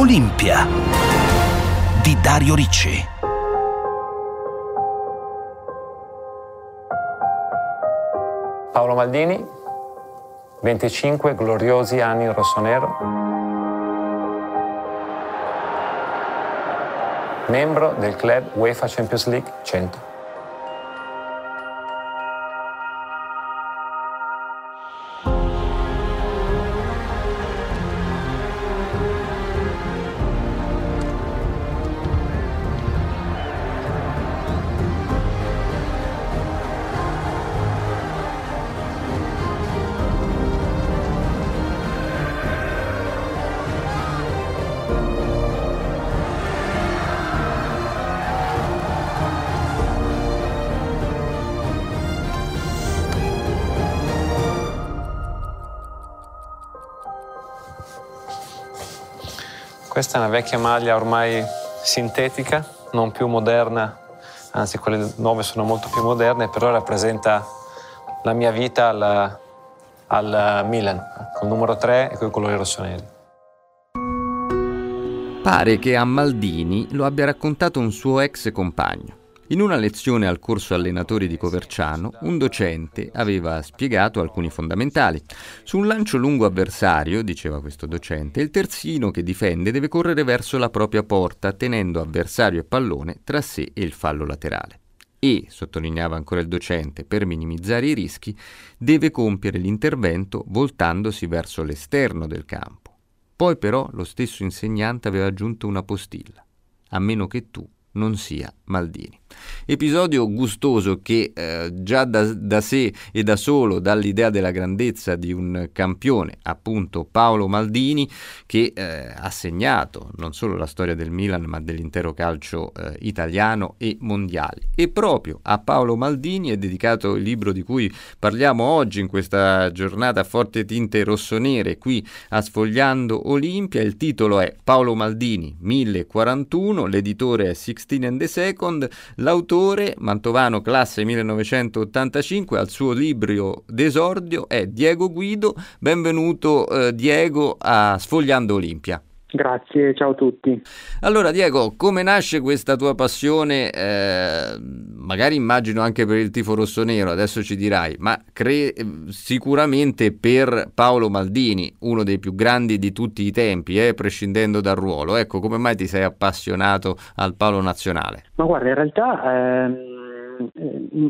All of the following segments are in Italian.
Olimpia di Dario Ricci. Paolo Maldini, 25 gloriosi anni in rossonero. Membro del club UEFA Champions League 100. Questa è una vecchia maglia ormai sintetica, non più moderna, anzi quelle nuove sono molto più moderne, però rappresenta la mia vita al, al Milan, col numero 3 e con i colori rossoneri. Pare che a Maldini lo abbia raccontato un suo ex compagno. In una lezione al corso allenatori di Coverciano, un docente aveva spiegato alcuni fondamentali. Su un lancio lungo avversario, diceva questo docente, il terzino che difende deve correre verso la propria porta, tenendo avversario e pallone tra sé e il fallo laterale. E, sottolineava ancora il docente, per minimizzare i rischi, deve compiere l'intervento voltandosi verso l'esterno del campo. Poi però lo stesso insegnante aveva aggiunto una postilla, a meno che tu non sia Maldini. Episodio gustoso che eh, già da, da, sé e da solo dall'idea della grandezza di un campione, appunto Paolo Maldini, che eh, ha segnato non solo la storia del Milan ma dell'intero calcio eh, italiano e mondiale. E proprio a Paolo Maldini è dedicato il libro di cui parliamo oggi in questa giornata a forte tinte rossonere qui a Sfogliando Olimpia. Il titolo è Paolo Maldini 1041, l'editore è Sixteen and the Second, L'autore, mantovano classe 1985, al suo libro d'esordio è Diego Guido. Benvenuto eh, Diego a Sfogliando Olimpia. Grazie, ciao a tutti. Allora Diego, come nasce questa tua passione, eh, magari immagino anche per il tifo rossonero, adesso ci dirai, ma cre- sicuramente per Paolo Maldini, uno dei più grandi di tutti i tempi, eh, prescindendo dal ruolo. Ecco, come mai ti sei appassionato al Paolo Nazionale? Ma guarda, in realtà... Ehm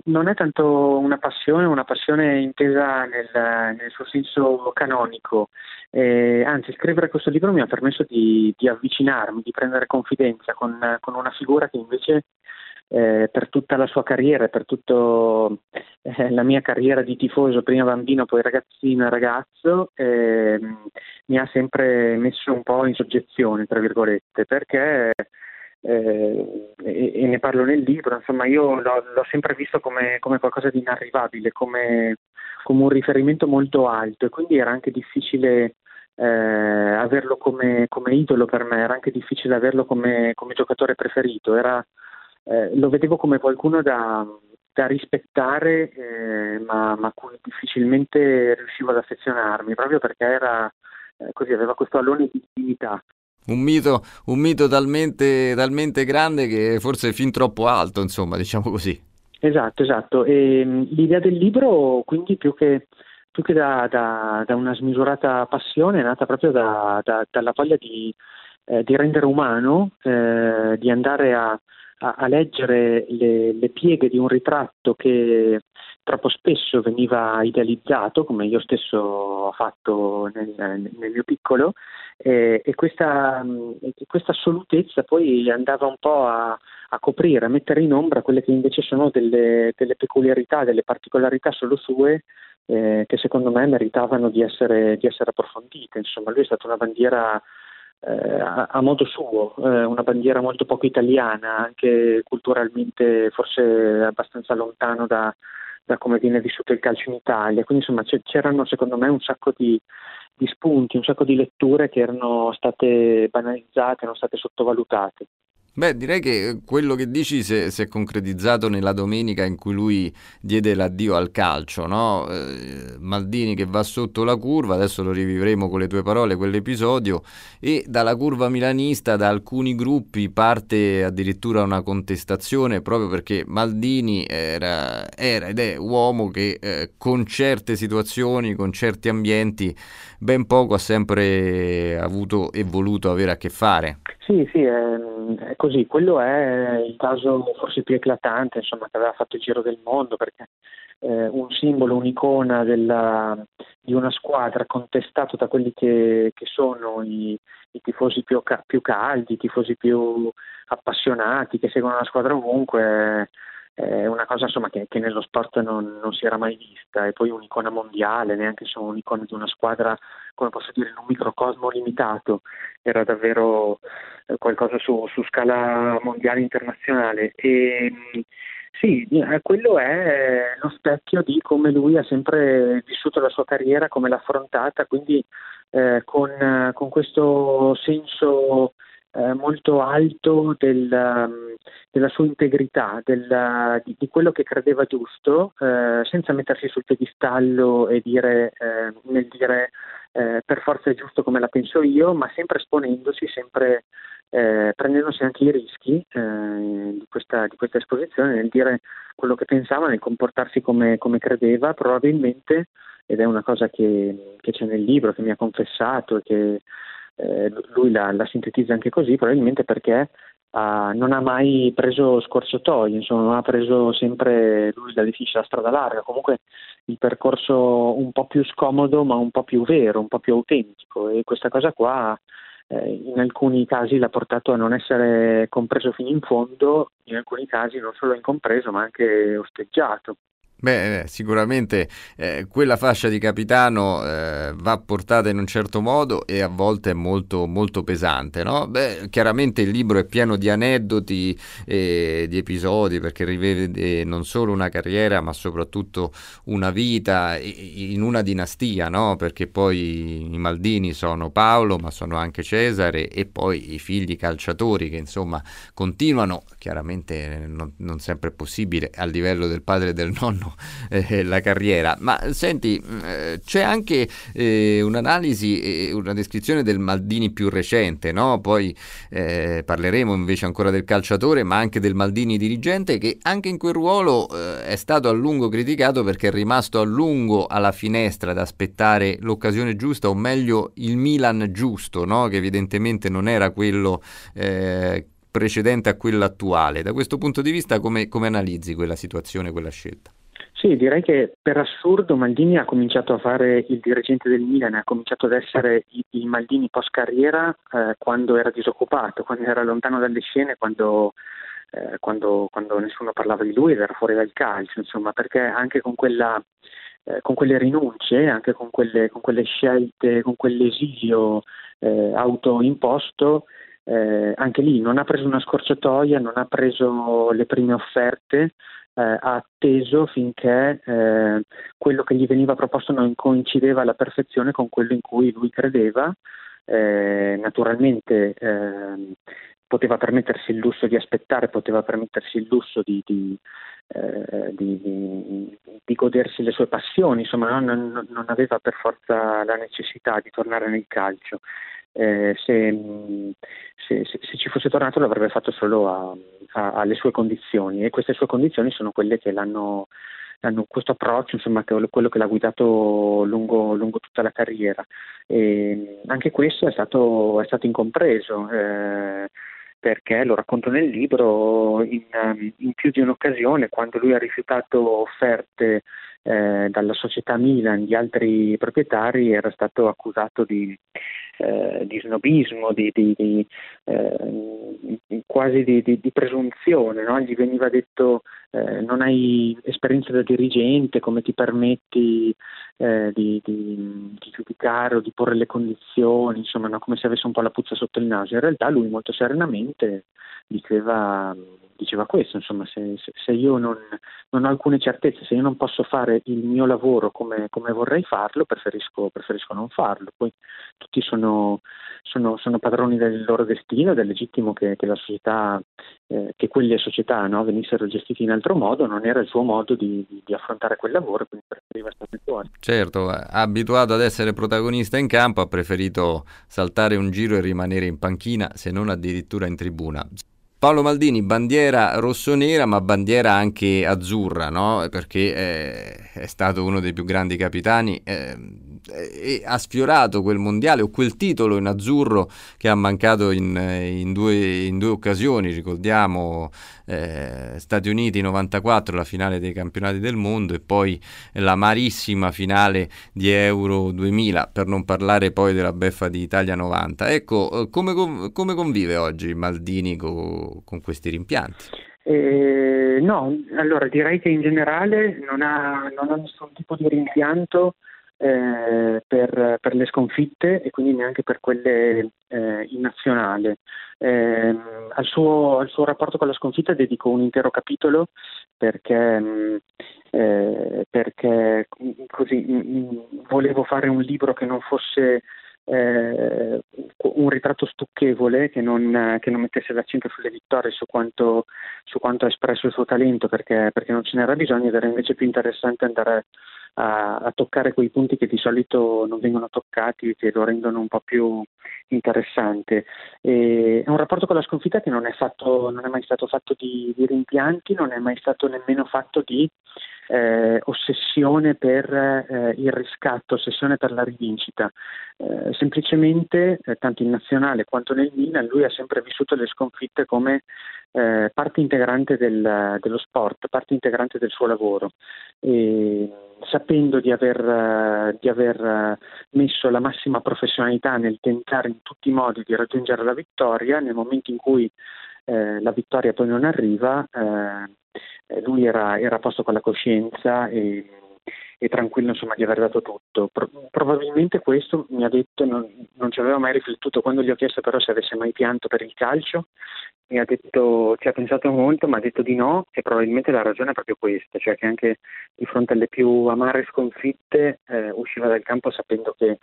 non è tanto una passione, una passione intesa nel, nel suo senso canonico, eh, anzi scrivere questo libro mi ha permesso di, di avvicinarmi, di prendere confidenza con, con una figura che invece eh, per tutta la sua carriera, per tutta eh, la mia carriera di tifoso, prima bambino, poi ragazzino e ragazzo, eh, mi ha sempre messo un po' in soggezione, tra virgolette, perché eh, e, e, ne parlo nel libro, insomma io l'ho, l'ho sempre visto come, come, qualcosa di inarrivabile, come, come, un riferimento molto alto e quindi era anche difficile eh, averlo come, come, idolo per me, era anche difficile averlo come, giocatore preferito, era, eh, lo vedevo come qualcuno da, da rispettare eh, ma, a cui difficilmente riuscivo ad affezionarmi, proprio perché era eh, così, aveva questo alone di dignità. Un mito, un mito talmente, talmente, grande che forse fin troppo alto, insomma, diciamo così. Esatto, esatto. E, mm, l'idea del libro, quindi, più che, più che da, da, da, una smisurata passione, è nata proprio da, dalla voglia di, eh, di, rendere umano, eh, di andare a, a, a leggere le, le, pieghe di un ritratto che troppo spesso veniva idealizzato, come io stesso ho fatto nel, nel mio piccolo, e, e questa, questa, assolutezza poi andava un po' a, a, coprire, a mettere in ombra quelle che invece sono delle, delle peculiarità, delle particolarità solo sue eh, che secondo me meritavano di essere, di essere approfondite. Insomma, lui è stata una bandiera eh, a, a, modo suo, eh, una bandiera molto poco italiana, anche culturalmente forse abbastanza lontano da, da come viene vissuto il calcio in Italia. Quindi insomma c'erano secondo me un sacco di, di spunti, un sacco di letture che erano state banalizzate, erano state sottovalutate. Beh, direi che quello che dici si è, si è, concretizzato nella domenica in cui lui diede l'addio al calcio, no? eh, Maldini che va sotto la curva, adesso lo rivivremo con le tue parole, quell'episodio, e dalla curva milanista, da alcuni gruppi, parte addirittura una contestazione proprio perché Maldini era, era ed è uomo che eh, con certe situazioni, con certi ambienti, ben poco ha sempre avuto e voluto avere a che fare. Sì, sì, è, così. Quello è il caso forse più eclatante, insomma, che aveva fatto il giro del mondo, perché eh, un simbolo, un'icona della, di una squadra contestato da quelli che, che sono i, i tifosi più, più, caldi, i tifosi più appassionati, che seguono la squadra ovunque, è una cosa insomma, che, che, nello sport non, non, si era mai vista. E poi un'icona mondiale, neanche solo un'icona di una squadra, come posso dire, in un microcosmo limitato, era davvero eh, qualcosa su, su scala mondiale internazionale. E, sì, eh, quello è lo specchio di come lui ha sempre vissuto la sua carriera, come l'ha affrontata, quindi eh, con, con questo senso eh, molto alto del, um, della sua integrità, del, di, di, quello che credeva giusto, eh, senza mettersi sul piedistallo e dire, eh, nel dire eh, per forza è giusto come la penso io, ma sempre esponendosi, sempre eh, prendendosi anche i rischi eh, di questa, di, questa, esposizione, nel dire quello che pensava, nel comportarsi come, come credeva, probabilmente, ed è una cosa che, che c'è nel libro, che mi ha confessato e che eh, lui la, la, sintetizza anche così, probabilmente perché uh, non ha mai preso scorciatoie, insomma, non ha preso sempre, lui la definisce la strada larga, comunque il percorso un po' più scomodo ma un po' più vero, un po' più autentico e questa cosa qua eh, in alcuni casi l'ha portato a non essere compreso fino in fondo, in alcuni casi non solo incompreso ma anche osteggiato. Beh, eh, sicuramente eh, quella fascia di capitano eh, va portata in un certo modo e a volte è molto, molto pesante. No? Beh, chiaramente il libro è pieno di aneddoti e di episodi perché rivede non solo una carriera ma soprattutto una vita in una dinastia, no? perché poi i Maldini sono Paolo ma sono anche Cesare e poi i figli calciatori che insomma continuano, chiaramente non, non sempre è possibile al livello del padre e del nonno eh, la carriera. Ma senti, eh, c'è anche eh, un'analisi e una descrizione del Maldini più recente, no? Poi eh, parleremo invece ancora del calciatore, ma anche del Maldini dirigente, che anche in quel ruolo eh, è stato a lungo criticato perché è rimasto a lungo alla finestra ad aspettare l'occasione giusta, o meglio il Milan giusto, no? Che evidentemente non era quello eh, precedente a quello attuale. Da questo punto di vista come, come analizzi quella situazione, quella scelta? Sì, direi che per assurdo Maldini ha cominciato a fare il dirigente del Milan, ha cominciato ad essere il Maldini post carriera eh, quando era disoccupato, quando era lontano dalle scene, quando, eh, quando, quando, nessuno parlava di lui ed era fuori dal calcio, insomma, perché anche con, quella, eh, con quelle rinunce, anche con quelle, con quelle scelte, con quell'esilio eh, autoimposto, eh, anche lì non ha preso una scorciatoia, non ha preso le prime offerte, eh, ha atteso finché eh, quello che gli veniva proposto non coincideva alla perfezione con quello in cui lui credeva. Eh, naturalmente ehm, poteva permettersi il lusso di aspettare, poteva permettersi il lusso di, di, eh, di, di godersi le sue passioni, insomma non, non, aveva per forza la necessità di tornare nel calcio eh, se, se, se, ci fosse tornato l'avrebbe fatto solo a, a, alle sue condizioni e queste sue condizioni sono quelle che l'hanno, hanno questo approccio, insomma, che, quello che l'ha guidato lungo, lungo tutta la carriera. E anche questo è stato, è stato incompreso. Eh, perché lo racconto nel libro in, in, più di un'occasione quando lui ha rifiutato offerte eh, dalla società Milan di altri proprietari era stato accusato di, eh, di snobismo, di, di, di eh, quasi di, presunzione, no? gli veniva detto eh, non hai esperienza da dirigente, come ti permetti eh, di, giudicare o di porre le condizioni, insomma no? come se avesse un po' la puzza sotto il naso. In realtà lui molto serenamente diceva diceva questo, insomma, se, se, io non, non, ho alcune certezze, se io non posso fare il mio lavoro come, come vorrei farlo, preferisco, preferisco, non farlo. Poi tutti sono, sono, sono, padroni del loro destino ed è legittimo che, che la società, eh, che quelle società no, venissero gestite in altro modo, non era il suo modo di, di, di affrontare quel lavoro, quindi preferiva stare fuori. Certo, abituato ad essere protagonista in campo, ha preferito saltare un giro e rimanere in panchina, se non addirittura in tribuna. Paolo Maldini, bandiera rossonera ma bandiera anche azzurra, no? perché eh, è stato uno dei più grandi capitani eh, e ha sfiorato quel mondiale o quel titolo in azzurro che ha mancato in, in, due, in due, occasioni, ricordiamo eh, Stati Uniti 94, la finale dei campionati del mondo e poi l'amarissima finale di Euro 2000, per non parlare poi della beffa di Italia 90. Ecco, eh, come, come convive oggi Maldini con, con questi rimpianti? Eh, no, allora direi che in generale non ha, non ha nessun tipo di rimpianto eh, per, per, le sconfitte e quindi neanche per quelle eh, in nazionale. Eh, al, suo, al, suo, rapporto con la sconfitta dedico un intero capitolo perché, mm, eh, perché così, mh, mm, volevo fare un libro che non fosse eh, un ritratto stucchevole che non, che non, mettesse l'accento sulle vittorie, su quanto, su quanto ha espresso il suo talento, perché, perché non ce n'era bisogno ed era invece più interessante andare a, a, toccare quei punti che di solito non vengono toccati, che lo rendono un po' più interessante. E è un rapporto con la sconfitta che non è, fatto, non è mai stato fatto di, di, rimpianti, non è mai stato nemmeno fatto di eh, ossessione per eh, il riscatto, ossessione per la rivincita. Eh, semplicemente, eh, tanto in nazionale quanto nel Milan, lui ha sempre vissuto le sconfitte come eh, parte integrante del, dello sport, parte integrante del suo lavoro. E, sapendo di aver, di aver, messo la massima professionalità nel tentare in tutti i modi di raggiungere la vittoria, nel momento in cui eh, la vittoria poi non arriva, eh, lui era, era, a posto con la coscienza e, e tranquillo insomma, di aver dato tutto. Pro- probabilmente questo mi ha detto, non, non ci aveva mai riflettuto, quando gli ho chiesto però se avesse mai pianto per il calcio, mi ha detto, ci ha pensato molto, ma ha detto di no e probabilmente la ragione è proprio questa, cioè che anche di fronte alle più amare sconfitte eh, usciva dal campo sapendo che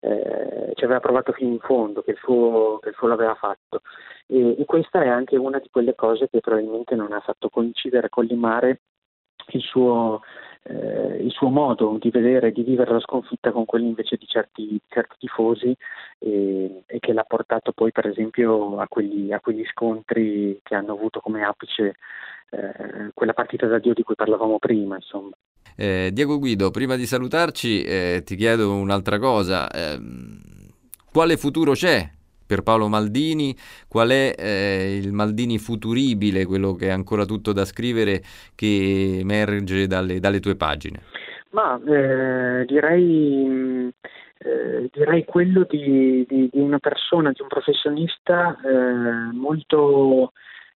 eh, ci aveva provato fino in fondo, che il suo, che il suo l'aveva fatto. E, e, questa è anche una di quelle cose che probabilmente non ha fatto coincidere, collimare il suo, eh, il suo modo di vedere e di vivere la sconfitta con quelli invece di certi, certi tifosi e, e, che l'ha portato poi per esempio a quegli, a quegli scontri che hanno avuto come apice eh, quella partita da Dio di cui parlavamo prima. Insomma. Eh, Diego Guido, prima di salutarci eh, ti chiedo un'altra cosa. Ehm, quale futuro c'è per Paolo Maldini, qual è eh, il Maldini futuribile, quello che è ancora tutto da scrivere, che emerge dalle, dalle tue pagine? Ma eh, direi, eh, direi, quello di, di, di, una persona, di un professionista eh, molto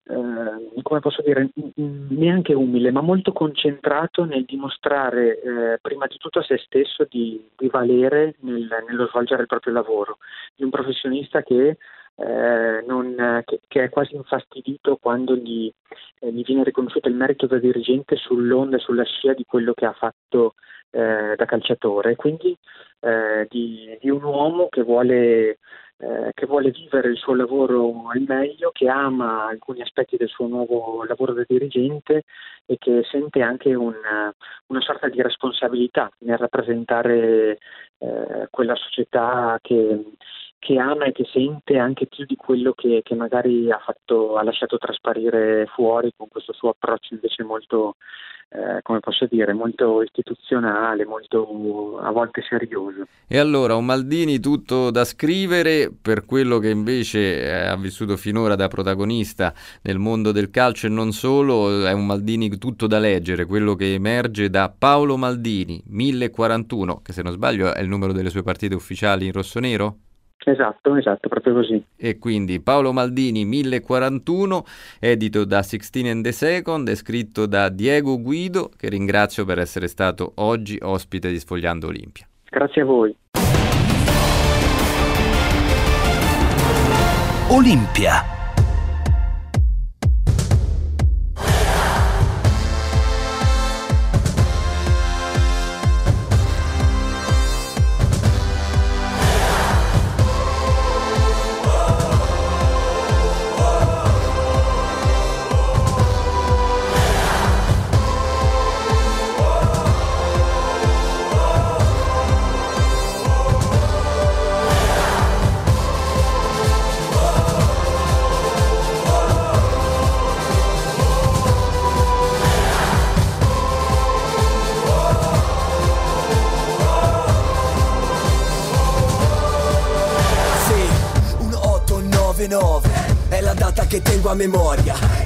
eh, come posso dire, neanche umile, ma molto concentrato nel dimostrare eh, prima di tutto a se stesso di, di valere nel, nello svolgere il proprio lavoro, di un professionista che, eh, non, che, che è quasi infastidito quando gli, eh, gli, viene riconosciuto il merito da dirigente sull'onda e sulla scia di quello che ha fatto eh, da calciatore, quindi eh, di, di un uomo che vuole eh, che vuole vivere il suo lavoro al meglio, che ama alcuni aspetti del suo nuovo lavoro da dirigente e che sente anche una, una sorta di responsabilità nel rappresentare eh, quella società che, che, ama e che sente anche più di quello che, che magari ha, fatto, ha lasciato trasparire fuori con questo suo approccio invece molto eh, come posso dire, molto istituzionale, molto a volte serioso. E allora un Maldini tutto da scrivere per quello che invece eh, ha vissuto finora da protagonista nel mondo del calcio e non solo, è un Maldini tutto da leggere, quello che emerge da Paolo Maldini, 1041, che se non sbaglio è il numero delle sue partite ufficiali in rosso-nero? Esatto, esatto, proprio così. E quindi Paolo Maldini 1041, edito da Sixteen and the Second, è scritto da Diego Guido, che ringrazio per essere stato oggi ospite di Sfogliando Olimpia. Grazie a voi. Olimpia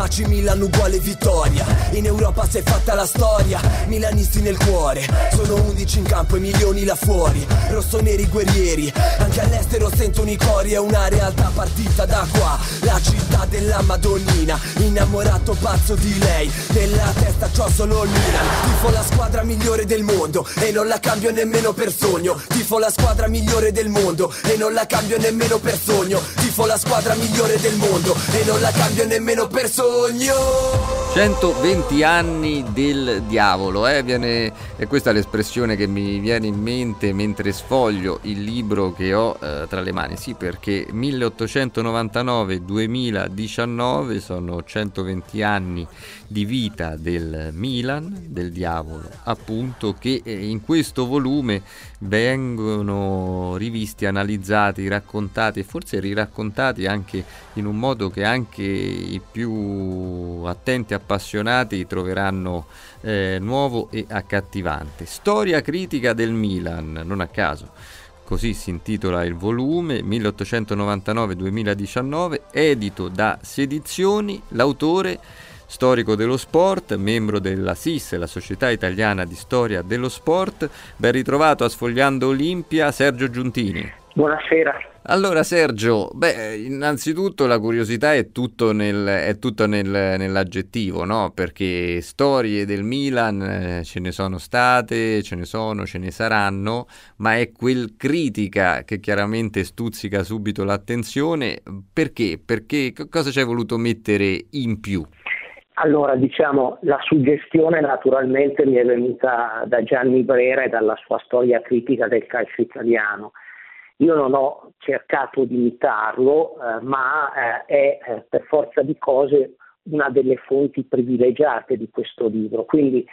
AC Milan uguale vittoria. In Europa si è fatta la storia. Milanisti nel cuore. Sono 11 in campo e milioni là fuori. Rossoneri guerrieri. Anche all'estero sentono i cori. È una realtà partita da qua. La città della Madonnina. Innamorato pazzo di lei. Nella testa c'ho solo il Milan. Tifo la squadra migliore del mondo. E non la cambio nemmeno per sogno. Tifo la squadra migliore del mondo. E non la cambio nemmeno per sogno Tifo la squadra migliore del mondo E non la cambio nemmeno per sogno 120 anni del diavolo, eh? Viene, è questa l'espressione che mi viene in mente mentre sfoglio il libro che ho eh, tra le mani, sì perché 1899-2019 sono 120 anni di vita del Milan, del diavolo appunto, che eh, in questo volume vengono rivisti, analizzati, raccontati e forse riraccontati anche in un modo che anche i più attenti, appassionati troveranno eh, nuovo e accattivante. Storia critica del Milan, non a caso. Così si intitola il volume 1899-2019, edito da Sedizioni, l'autore storico dello sport, membro della SIS, la Società Italiana di Storia dello Sport. Ben ritrovato a Sfogliando Olimpia, Sergio Giuntini. Buonasera. Allora Sergio, beh, innanzitutto la curiosità è tutto, nel, è tutto nel, nell'aggettivo, no? Perché storie del Milan eh, ce ne sono state, ce ne sono, ce ne saranno, ma è quel critica che chiaramente stuzzica subito l'attenzione. Perché? Perché cosa ci hai voluto mettere in più? Allora, diciamo, la suggestione naturalmente mi è venuta da Gianni Brera e dalla sua storia critica del calcio italiano. Io non ho cercato di imitarlo, eh, ma eh, è eh, per forza di cose una delle fonti privilegiate di questo libro. Quindi,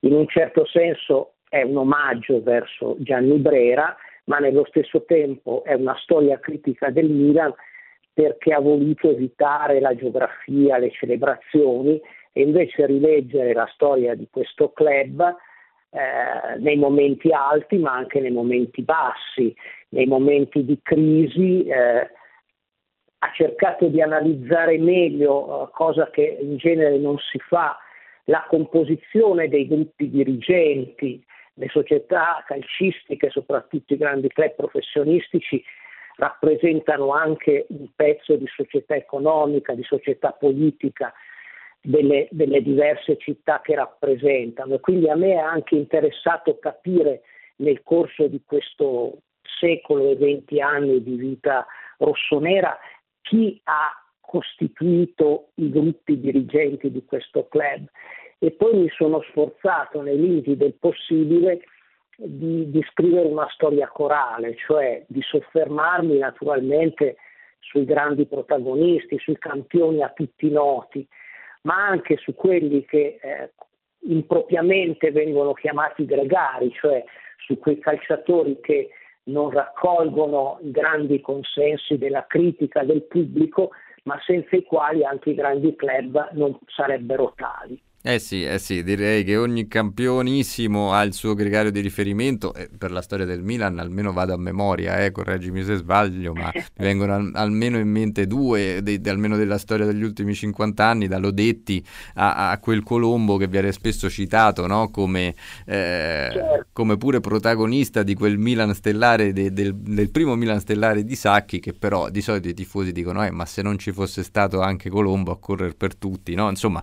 in un certo senso, è un omaggio verso Gianni Brera, ma nello stesso tempo è una storia critica del Milan perché ha voluto evitare la geografia, le celebrazioni e invece rileggere la storia di questo club eh, nei momenti alti ma anche nei momenti bassi, nei momenti di crisi. Eh, ha cercato di analizzare meglio, eh, cosa che in genere non si fa, la composizione dei gruppi dirigenti, le società calcistiche, soprattutto i grandi club professionistici, rappresentano anche un pezzo di società economica, di società politica delle, delle diverse città che rappresentano. Quindi a me è anche interessato capire nel corso di questo secolo e venti anni di vita rossonera chi ha costituito i gruppi dirigenti di questo club. E poi mi sono sforzato nei limiti del possibile di, di scrivere una storia corale, cioè di soffermarmi naturalmente sui grandi protagonisti, sui campioni a tutti noti, ma anche su quelli che eh, impropriamente vengono chiamati gregari, cioè su quei calciatori che non raccolgono i grandi consensi della critica del pubblico, ma senza i quali anche i grandi club non sarebbero tali. Eh sì, eh sì, direi che ogni campionissimo ha il suo gregario di riferimento e per la storia del Milan almeno vado a memoria, eh, correggimi se sbaglio, ma mi vengono al, almeno in mente due, de, de, almeno della storia degli ultimi 50 anni, da Lodetti a, a quel Colombo che viene spesso citato no? come, eh, come, pure protagonista di quel Milan stellare, de, del, del, primo Milan stellare di Sacchi, che però di solito i tifosi dicono, eh, ma se non ci fosse stato anche Colombo a correre per tutti, no? insomma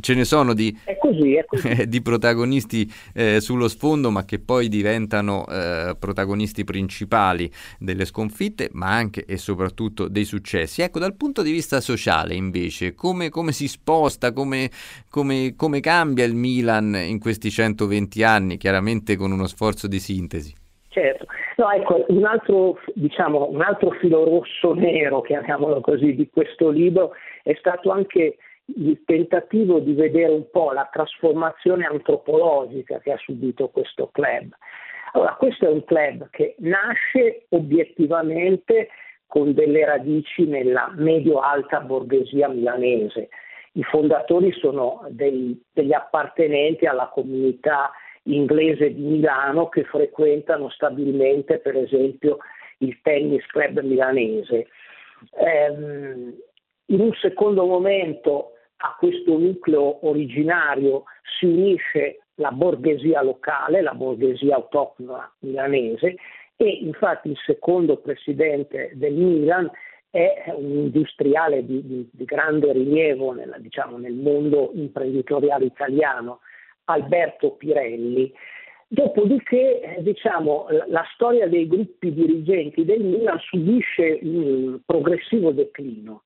ce ne sono sono di, è così, è così. di protagonisti eh, sullo sfondo, ma che poi diventano eh, protagonisti principali delle sconfitte, ma anche e soprattutto dei successi. Ecco, dal punto di vista sociale, invece, come, come si sposta, come, come, come cambia il Milan in questi 120 anni, chiaramente con uno sforzo di sintesi? Certo, no, ecco, un altro, diciamo, un altro filo rosso nero, chiamiamolo così, di questo libro è stato anche il tentativo di vedere un po' la trasformazione antropologica che ha subito questo club. Allora, questo è un club che nasce obiettivamente con delle radici nella medio-alta borghesia milanese. I fondatori sono dei, degli appartenenti alla comunità inglese di Milano che frequentano stabilmente, per esempio, il tennis club milanese. Ehm, In un secondo momento a questo nucleo originario si unisce la borghesia locale, la borghesia autoctona milanese e infatti il secondo presidente del Milan è un industriale di, di, di grande rilievo nella, diciamo, nel mondo imprenditoriale italiano, Alberto Pirelli. Dopodiché eh, diciamo, la, la, storia dei gruppi dirigenti del Milan subisce un progressivo declino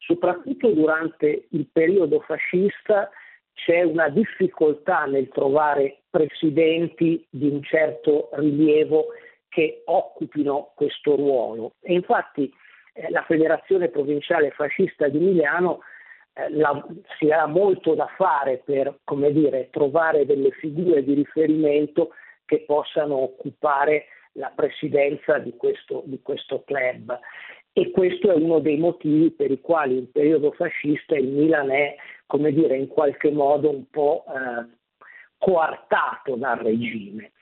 soprattutto durante il periodo fascista c'è una difficoltà nel trovare presidenti di un certo rilievo che occupino questo ruolo. E infatti eh, la Federazione Provinciale Fascista di Milano eh, la, si ha molto da fare per dire, trovare delle figure di riferimento che possano occupare la presidenza di questo, di questo club e questo è uno dei motivi per i quali in periodo fascista il Milan è, come dire, in qualche modo un po' eh, coartato dal regime.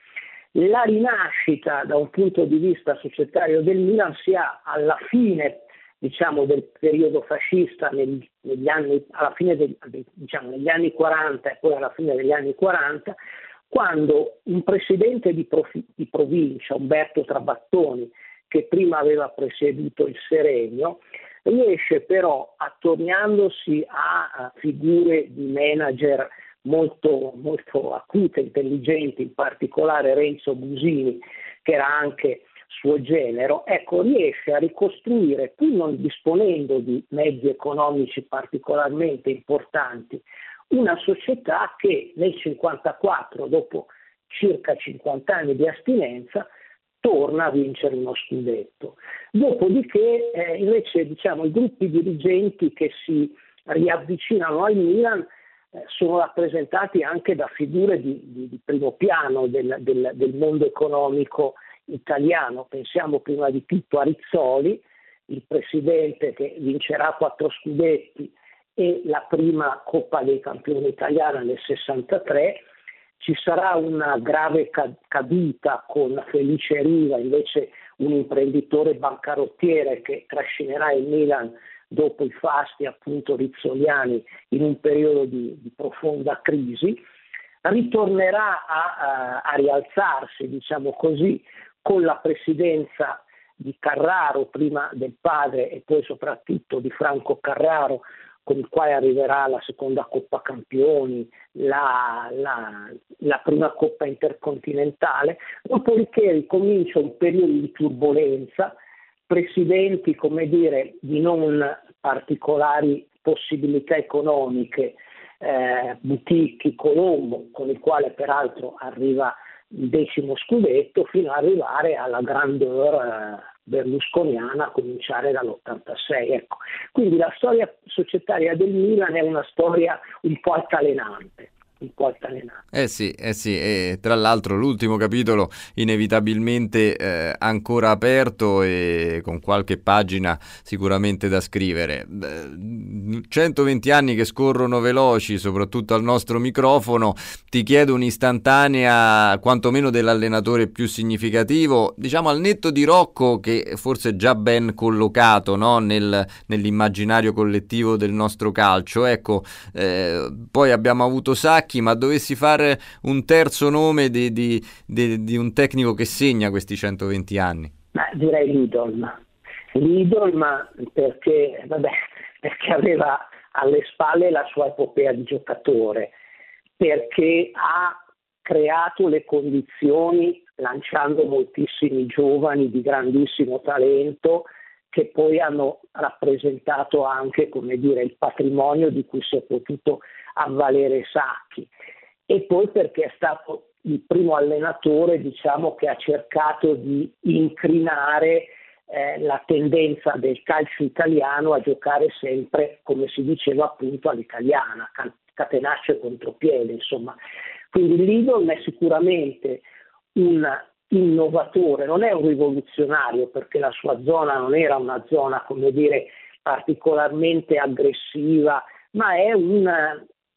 La rinascita da un punto di vista societario del Milan si ha alla fine diciamo, del periodo fascista, nel, negli, anni, del, diciamo, negli anni 40 e poi alla fine degli anni 40, quando un presidente di, profi, di provincia, Umberto Trabattoni, che prima aveva presieduto il Serenio, riesce però, attorniandosi a figure di manager molto, molto acute, intelligenti, in particolare Renzo Busini, che era anche suo genero, ecco, riesce a ricostruire, pur non disponendo di mezzi economici particolarmente importanti, una società che nel 1954, dopo circa 50 anni di astinenza, torna a vincere uno scudetto. Dopodiché eh, invece diciamo, i gruppi dirigenti che si riavvicinano al Milan eh, sono rappresentati anche da figure di, di, di primo piano del, del, del, mondo economico italiano. Pensiamo prima di tutto a Rizzoli, il presidente che vincerà quattro scudetti e la prima Coppa dei Campioni italiana nel 63 ci sarà una grave caduta con Felice Riva, invece un imprenditore bancarottiere che trascinerà il Milan dopo i fasti appunto rizzoliani in un periodo di, di profonda crisi, ritornerà a, a, a rialzarsi, diciamo così, con la presidenza di Carraro, prima del padre e poi soprattutto di Franco Carraro, con il quale arriverà la seconda Coppa Campioni, la, la, la, prima Coppa Intercontinentale, dopodiché ricomincia un periodo di turbolenza, presidenti, come dire, di non particolari possibilità economiche, eh, Buticchi, Colombo, con il quale peraltro arriva il decimo scudetto, fino ad arrivare alla grandeur berlusconiana a cominciare dall'86. Ecco. Quindi la storia societaria del Milan è una storia un po' altalenante un po' altalenante. Eh sì, eh sì, e tra l'altro l'ultimo capitolo inevitabilmente eh, ancora aperto e con qualche pagina sicuramente da scrivere. 120 anni che scorrono veloci, soprattutto al nostro microfono, ti chiedo un'istantanea quantomeno dell'allenatore più significativo, diciamo al netto di Rocco che forse è già ben collocato no? Nel, nell'immaginario collettivo del nostro calcio. Ecco, eh, poi abbiamo avuto Sacchi Sacchi, ma dovessi fare un terzo nome di, di, di, di un tecnico che segna questi 120 anni? Beh, direi Lidl. Lidl, ma perché, vabbè, perché aveva alle spalle la sua epopea di giocatore, perché ha creato le condizioni lanciando moltissimi giovani di grandissimo talento che poi hanno rappresentato anche dire, il patrimonio di cui si è potuto avvalere Sacchi e poi perché è stato il primo allenatore diciamo, che ha cercato di incrinare eh, la tendenza del calcio italiano a giocare sempre, come si diceva appunto, all'italiana, catenaccio e contropiede, insomma. Quindi Lidl è sicuramente un innovatore, non è un rivoluzionario perché la sua zona non era una zona, come dire, particolarmente aggressiva, ma è un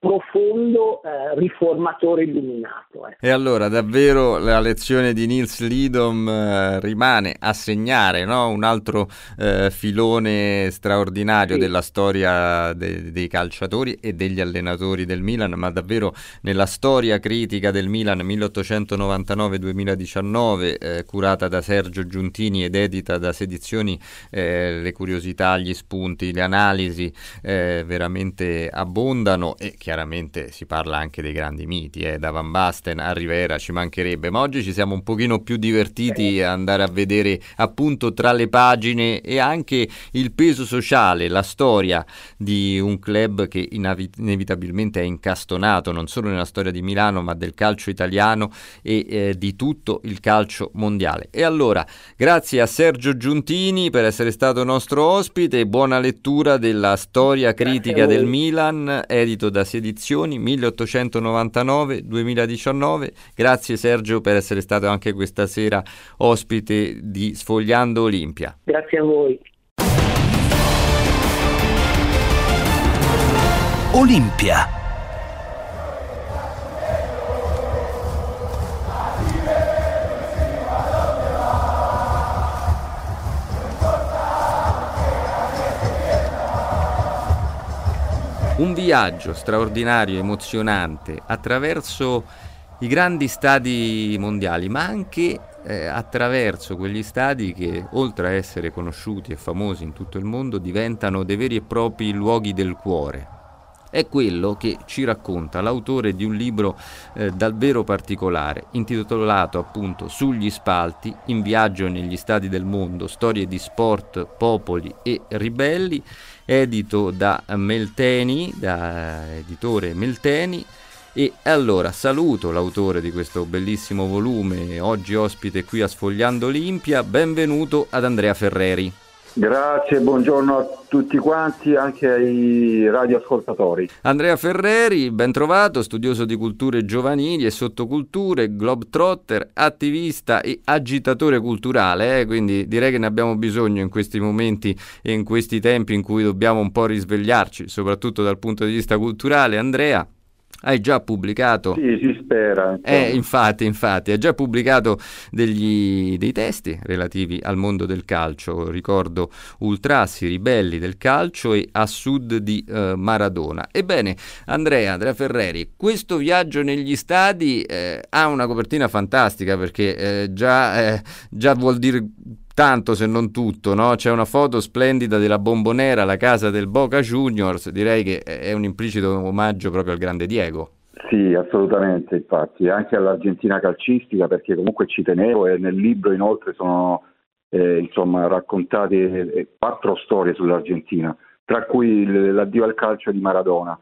profondo eh, riformatore illuminato. Eh. E allora davvero la lezione di Nils Lidom eh, rimane a segnare no? un altro eh, filone straordinario sì. della storia de- dei calciatori e degli allenatori del Milan, ma davvero nella storia critica del Milan 1899-2019, eh, curata da Sergio Giuntini ed edita da Sedizioni, eh, le curiosità, gli spunti, le analisi veramente abbondano e chiaramente chiaramente si parla anche dei grandi miti, eh, da Van Basten a Rivera ci mancherebbe, ma oggi ci siamo un pochino più divertiti a andare a vedere appunto tra le pagine e anche il peso sociale, la storia di un club che inevitabilmente è incastonato non solo nella storia di Milano ma del calcio italiano e eh, di tutto il calcio mondiale. E allora, grazie a Sergio Giuntini per essere stato nostro ospite, buona lettura della storia critica del Milan, edito da Sedi edizioni 1899-2019. Grazie Sergio per essere stato anche questa sera ospite di Sfogliando Olimpia. Grazie a voi. Olimpia Un viaggio straordinario, emozionante, attraverso i grandi stadi mondiali, ma anche eh, attraverso quegli stadi che, oltre a essere conosciuti e famosi in tutto il mondo, diventano dei veri e propri luoghi del cuore. È quello che ci racconta l'autore di un libro eh, davvero particolare, intitolato appunto Sugli spalti, in viaggio negli stadi del mondo, storie di sport, popoli e ribelli, edito da Melteni, da editore Melteni. E allora saluto l'autore di questo bellissimo volume, oggi ospite qui a Sfogliando Olimpia, benvenuto ad Andrea Ferreri. Grazie, buongiorno a tutti quanti, anche ai radioascoltatori. Andrea Ferreri, ben trovato, studioso di culture giovanili e sottoculture, globetrotter, attivista e agitatore culturale, eh? quindi direi che ne abbiamo bisogno in questi momenti e in questi tempi in cui dobbiamo un po' risvegliarci, soprattutto dal punto di vista culturale. Andrea, hai già pubblicato. Sì, si spera. Eh, infatti, infatti, hai già pubblicato degli, dei testi relativi al mondo del calcio. Ricordo Ultrassi, Ribelli del calcio e A Sud di eh, Maradona. Ebbene, Andrea, Andrea Ferreri, questo viaggio negli stadi eh, ha una copertina fantastica perché eh, già, eh, già vuol dire tanto se non tutto, no? C'è una foto splendida della Bombonera, la casa del Boca Juniors, direi che è un implicito omaggio proprio al grande Diego. Sì, assolutamente, infatti, anche all'Argentina calcistica perché comunque ci tenevo e nel libro inoltre sono eh, insomma, raccontate eh, quattro storie sull'Argentina, tra cui l'addio al calcio di Maradona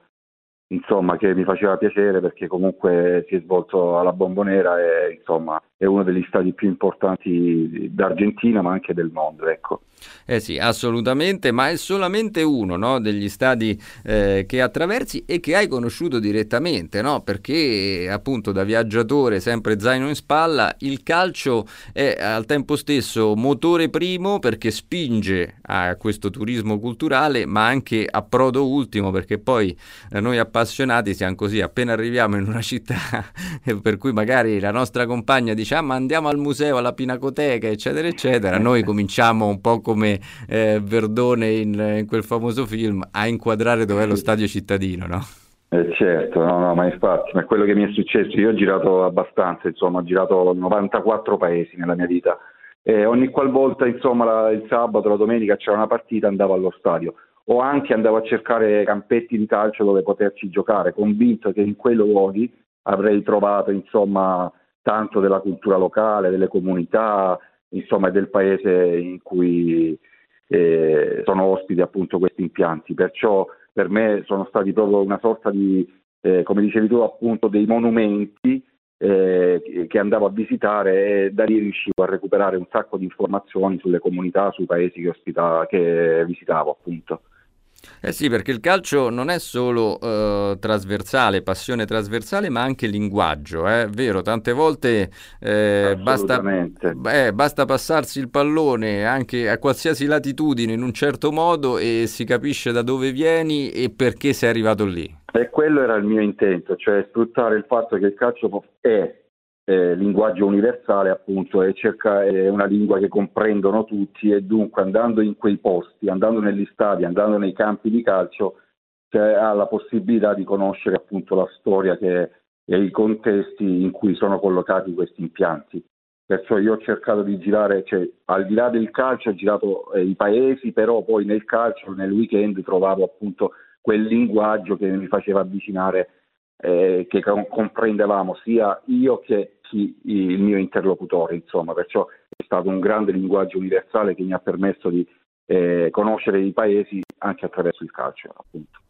insomma, che mi faceva piacere perché comunque si è svolto alla Bombonera e insomma, è uno degli stadi più importanti d'Argentina ma anche del mondo. Ecco. Eh sì, assolutamente, ma è solamente uno no, degli stadi eh, che attraversi e che hai conosciuto direttamente, no? perché appunto da viaggiatore, sempre zaino in spalla, il calcio è al tempo stesso motore primo perché spinge a questo turismo culturale, ma anche approdo ultimo perché poi eh, noi appassionati siamo così, appena arriviamo in una città per cui magari la nostra compagna dice ah, ma andiamo al museo, alla pinacoteca, eccetera, eccetera, noi cominciamo un po' come eh, Verdone in, in, quel famoso film a inquadrare dov'è lo stadio cittadino, no? Eh certo, no, no, ma infatti, ma quello che mi è successo, io ho girato abbastanza, insomma, ho girato 94 paesi nella mia vita. E ogni qualvolta, insomma, la, il sabato, la domenica c'era una partita andavo allo stadio. O anche andavo a cercare campetti di calcio dove poterci giocare, convinto che in quei luoghi avrei trovato, insomma, tanto della cultura locale, delle comunità, insomma, del paese in cui eh, sono ospiti appunto questi impianti. Perciò per me sono stati proprio una sorta di, eh, come dicevi tu, appunto dei monumenti eh, che andavo a visitare e da lì riuscivo a recuperare un sacco di informazioni sulle comunità, sui paesi che, ospita- che visitavo appunto. Eh sì, perché il calcio non è solo uh, trasversale, passione trasversale, ma anche linguaggio, è eh? vero, tante volte eh, basta, beh, basta, passarsi il pallone anche a qualsiasi latitudine in un certo modo e si capisce da dove vieni e perché sei arrivato lì. E quello era il mio intento, cioè sfruttare il fatto che il calcio è eh, linguaggio universale, appunto, è, cerca, è una lingua che comprendono tutti e dunque andando in quei posti, andando negli stadi, andando nei campi di calcio, cioè, ha la possibilità di conoscere appunto la storia che, e i contesti in cui sono collocati questi impianti. Perciò io ho cercato di girare, cioè, al di là del calcio ho girato eh, i paesi, però poi nel calcio, nel weekend trovavo appunto quel linguaggio che mi faceva avvicinare, eh, che comprendevamo sia io che chi, il mio interlocutore, insomma, perciò è stato un grande linguaggio universale che mi ha permesso di eh, conoscere i paesi anche attraverso il calcio, appunto.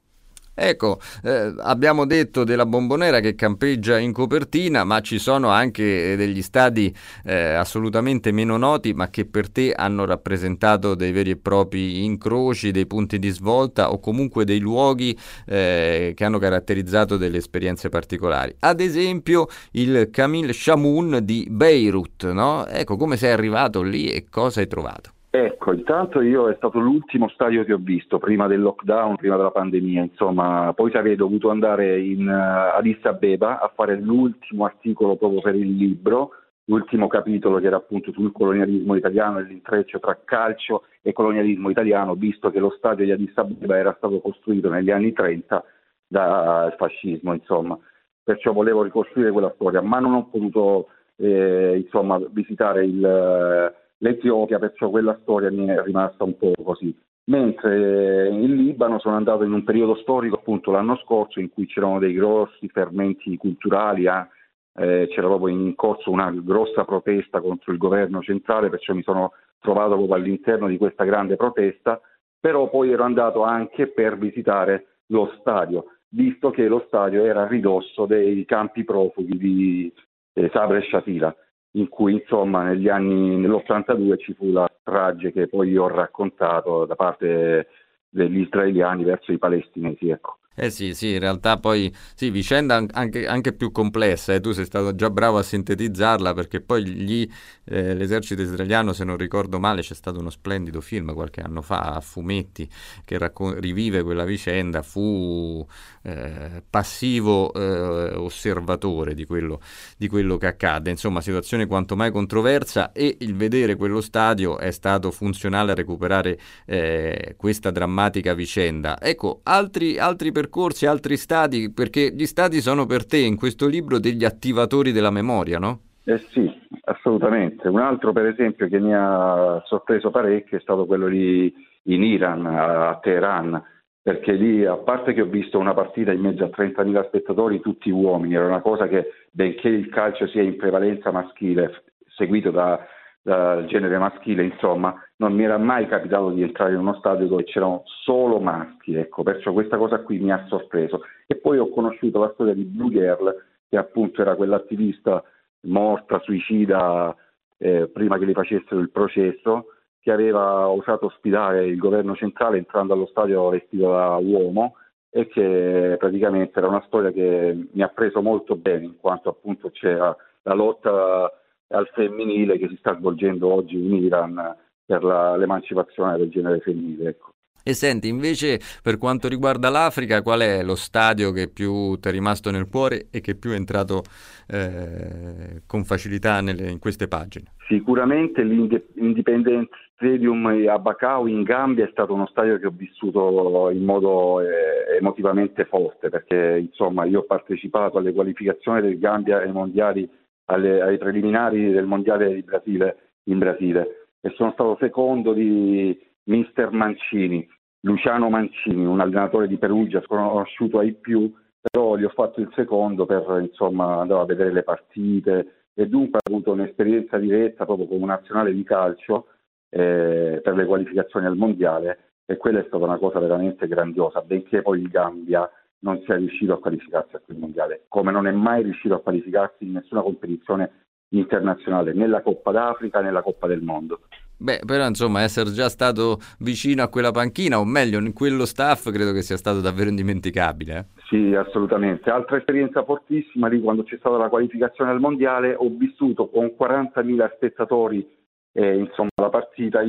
Ecco, eh, abbiamo detto della Bombonera che campeggia in copertina, ma ci sono anche degli stadi eh, assolutamente meno noti, ma che per te hanno rappresentato dei veri e propri incroci, dei punti di svolta o comunque dei luoghi eh, che hanno caratterizzato delle esperienze particolari. Ad esempio il Camille Chamoun di Beirut, no? Ecco, come sei arrivato lì e cosa hai trovato? Ecco, intanto io è stato l'ultimo stadio che ho visto prima del lockdown, prima della pandemia, insomma, poi sarei dovuto andare in uh, Addis Abeba a fare l'ultimo articolo proprio per il libro, l'ultimo capitolo che era appunto sul colonialismo italiano e l'intreccio tra calcio e colonialismo italiano, visto che lo stadio di Addis Abeba era stato costruito negli anni 30 dal fascismo, insomma. Perciò volevo ricostruire quella storia, ma non ho potuto eh, insomma, visitare il l'Etiopia, perciò quella storia mi è rimasta un po' così. Mentre in Libano sono andato in un periodo storico, appunto l'anno scorso, in cui c'erano dei grossi fermenti culturali, eh, eh, c'era proprio in corso una grossa protesta contro il governo centrale, perciò mi sono trovato proprio all'interno di questa grande protesta, però poi ero andato anche per visitare lo stadio, visto che lo stadio era a ridosso dei campi profughi di eh, Sabre e Shatila in cui insomma negli anni nell'82 ci fu la strage che poi io ho raccontato da parte degli israeliani verso i palestinesi. Ecco. Eh sì, sì, in realtà poi sì, vicenda anche, anche più complessa, eh. tu sei stato già bravo a sintetizzarla perché poi gli, eh, l'esercito israeliano, se non ricordo male, c'è stato uno splendido film qualche anno fa a fumetti che raccon- rivive quella vicenda, fu eh, passivo eh, osservatore di quello, di quello che accade, insomma situazione quanto mai controversa e il vedere quello stadio è stato funzionale a recuperare eh, questa drammatica vicenda. Ecco, altri, altri percorsi percorsi, altri stadi, perché gli stadi sono per te in questo libro degli attivatori della memoria, no? Eh sì, assolutamente. Un altro per esempio che mi ha sorpreso parecchio è stato quello lì in Iran, a Teheran, perché lì, a parte che ho visto una partita in mezzo a 30.000 spettatori, tutti uomini, era una cosa che, benché il calcio sia in prevalenza maschile, seguito da dal genere maschile, insomma, non mi era mai capitato di entrare in uno stadio dove c'erano solo maschi, ecco, perciò questa cosa qui mi ha sorpreso. E poi ho conosciuto la storia di Blue Girl, che appunto era quell'attivista morta, suicida, eh, prima che le facessero il processo, che aveva osato ospitare il governo centrale entrando allo stadio vestito da uomo e che praticamente era una storia che mi ha preso molto bene, in quanto appunto c'era la lotta al femminile che si sta svolgendo oggi in Iran per la, l'emancipazione del genere femminile. Ecco. E senti, invece per quanto riguarda l'Africa, qual è lo stadio che più ti è rimasto nel cuore e che più è entrato eh, con facilità nelle, in queste pagine? Sicuramente l'Independent Stadium a Bacau in Gambia è stato uno stadio che ho vissuto in modo eh, emotivamente forte perché insomma io ho partecipato alle qualificazioni del Gambia ai mondiali alle, ai preliminari del Mondiale di Brasile, in Brasile. E sono stato secondo di mister Mancini, Luciano Mancini, un allenatore di Perugia sconosciuto ai più, però gli ho fatto il secondo per insomma andare a vedere le partite. E dunque ho avuto un'esperienza diretta proprio come nazionale di calcio eh, per le qualificazioni al mondiale e quella è stata una cosa veramente grandiosa, benché poi il Gambia non sia riuscito a qualificarsi a quel mondiale, come non è mai riuscito a qualificarsi in nessuna competizione internazionale, né la Coppa d'Africa né la Coppa del Mondo. Beh, però insomma essere già stato vicino a quella panchina, o meglio in quello staff, credo che sia stato davvero indimenticabile. Eh? Sì, assolutamente. Altra esperienza fortissima lì quando c'è stata la qualificazione al mondiale, ho vissuto con 40.000 spettatori eh, insomma, la partita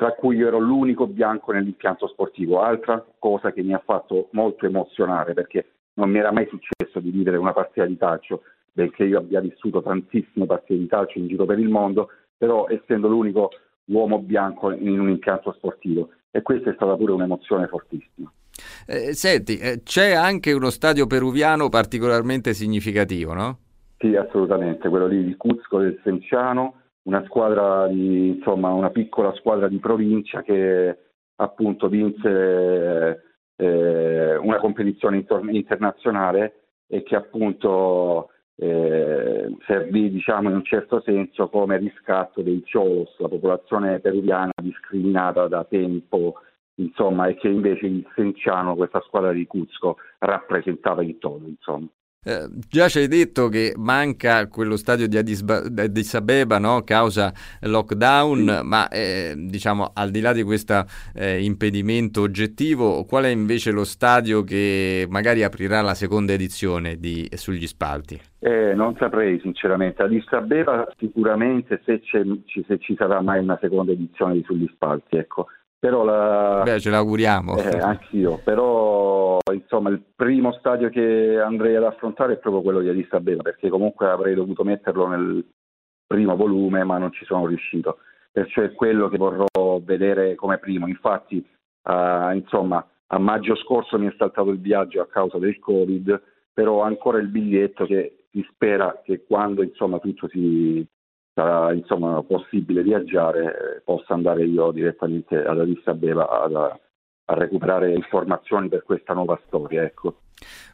tra cui io ero l'unico bianco nell'impianto sportivo, altra cosa che mi ha fatto molto emozionare perché non mi era mai successo di vivere una partita di calcio, benché io abbia vissuto tantissime partite di calcio in giro per il mondo, però essendo l'unico uomo bianco in un impianto sportivo e questa è stata pure un'emozione fortissima. Eh, senti, eh, c'è anche uno stadio peruviano particolarmente significativo, no? Sì, assolutamente, quello lì di Cuzco del Senciano, una squadra di, insomma, una piccola squadra di provincia che appunto vinse eh, una competizione intor- internazionale e che appunto eh, servì diciamo in un certo senso come riscatto dei Cholos, la popolazione peruviana discriminata da tempo insomma e che invece il Senciano, questa squadra di Cuzco, rappresentava in toto insomma. Eh, già ci hai detto che manca quello stadio di Addis, Abeba no? causa lockdown, sì. ma eh, diciamo al di là di questo eh, impedimento oggettivo, qual è invece lo stadio che magari aprirà la seconda edizione di Sugli Spalti? Eh, non saprei sinceramente, Addis Abeba sicuramente se, se, ci sarà mai una seconda edizione di Sugli Spalti, ecco. Però la... Beh, ce l'auguriamo. Eh, anch'io, però insomma il primo stadio che andrei ad affrontare è proprio quello di Addis Abeba, perché comunque avrei dovuto metterlo nel primo volume, ma non ci sono riuscito. Perciò è quello che vorrò vedere come primo. Infatti, uh, insomma, a maggio scorso mi è saltato il viaggio a causa del Covid, però ho ancora il biglietto che si spera che quando insomma tutto si, sarà insomma, possibile viaggiare, possa andare io direttamente ad Addis Abeba a, a recuperare informazioni per questa nuova storia. Ecco.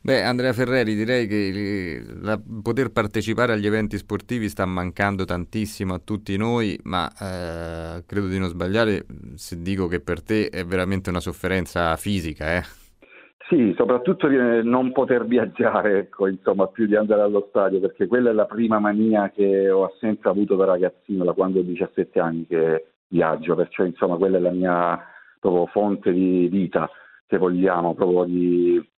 Beh, Andrea Ferreri, direi che la, poter partecipare agli eventi sportivi sta mancando tantissimo a tutti noi, ma eh, credo di non sbagliare se dico che per te è veramente una sofferenza fisica, eh? Sì, soprattutto di non poter viaggiare, ecco, insomma, più di andare allo stadio, perché quella è la prima mania che ho sempre avuto da ragazzino, da quando ho 17 anni che viaggio, perciò insomma quella è la mia proprio fonte di vita, se vogliamo, proprio di...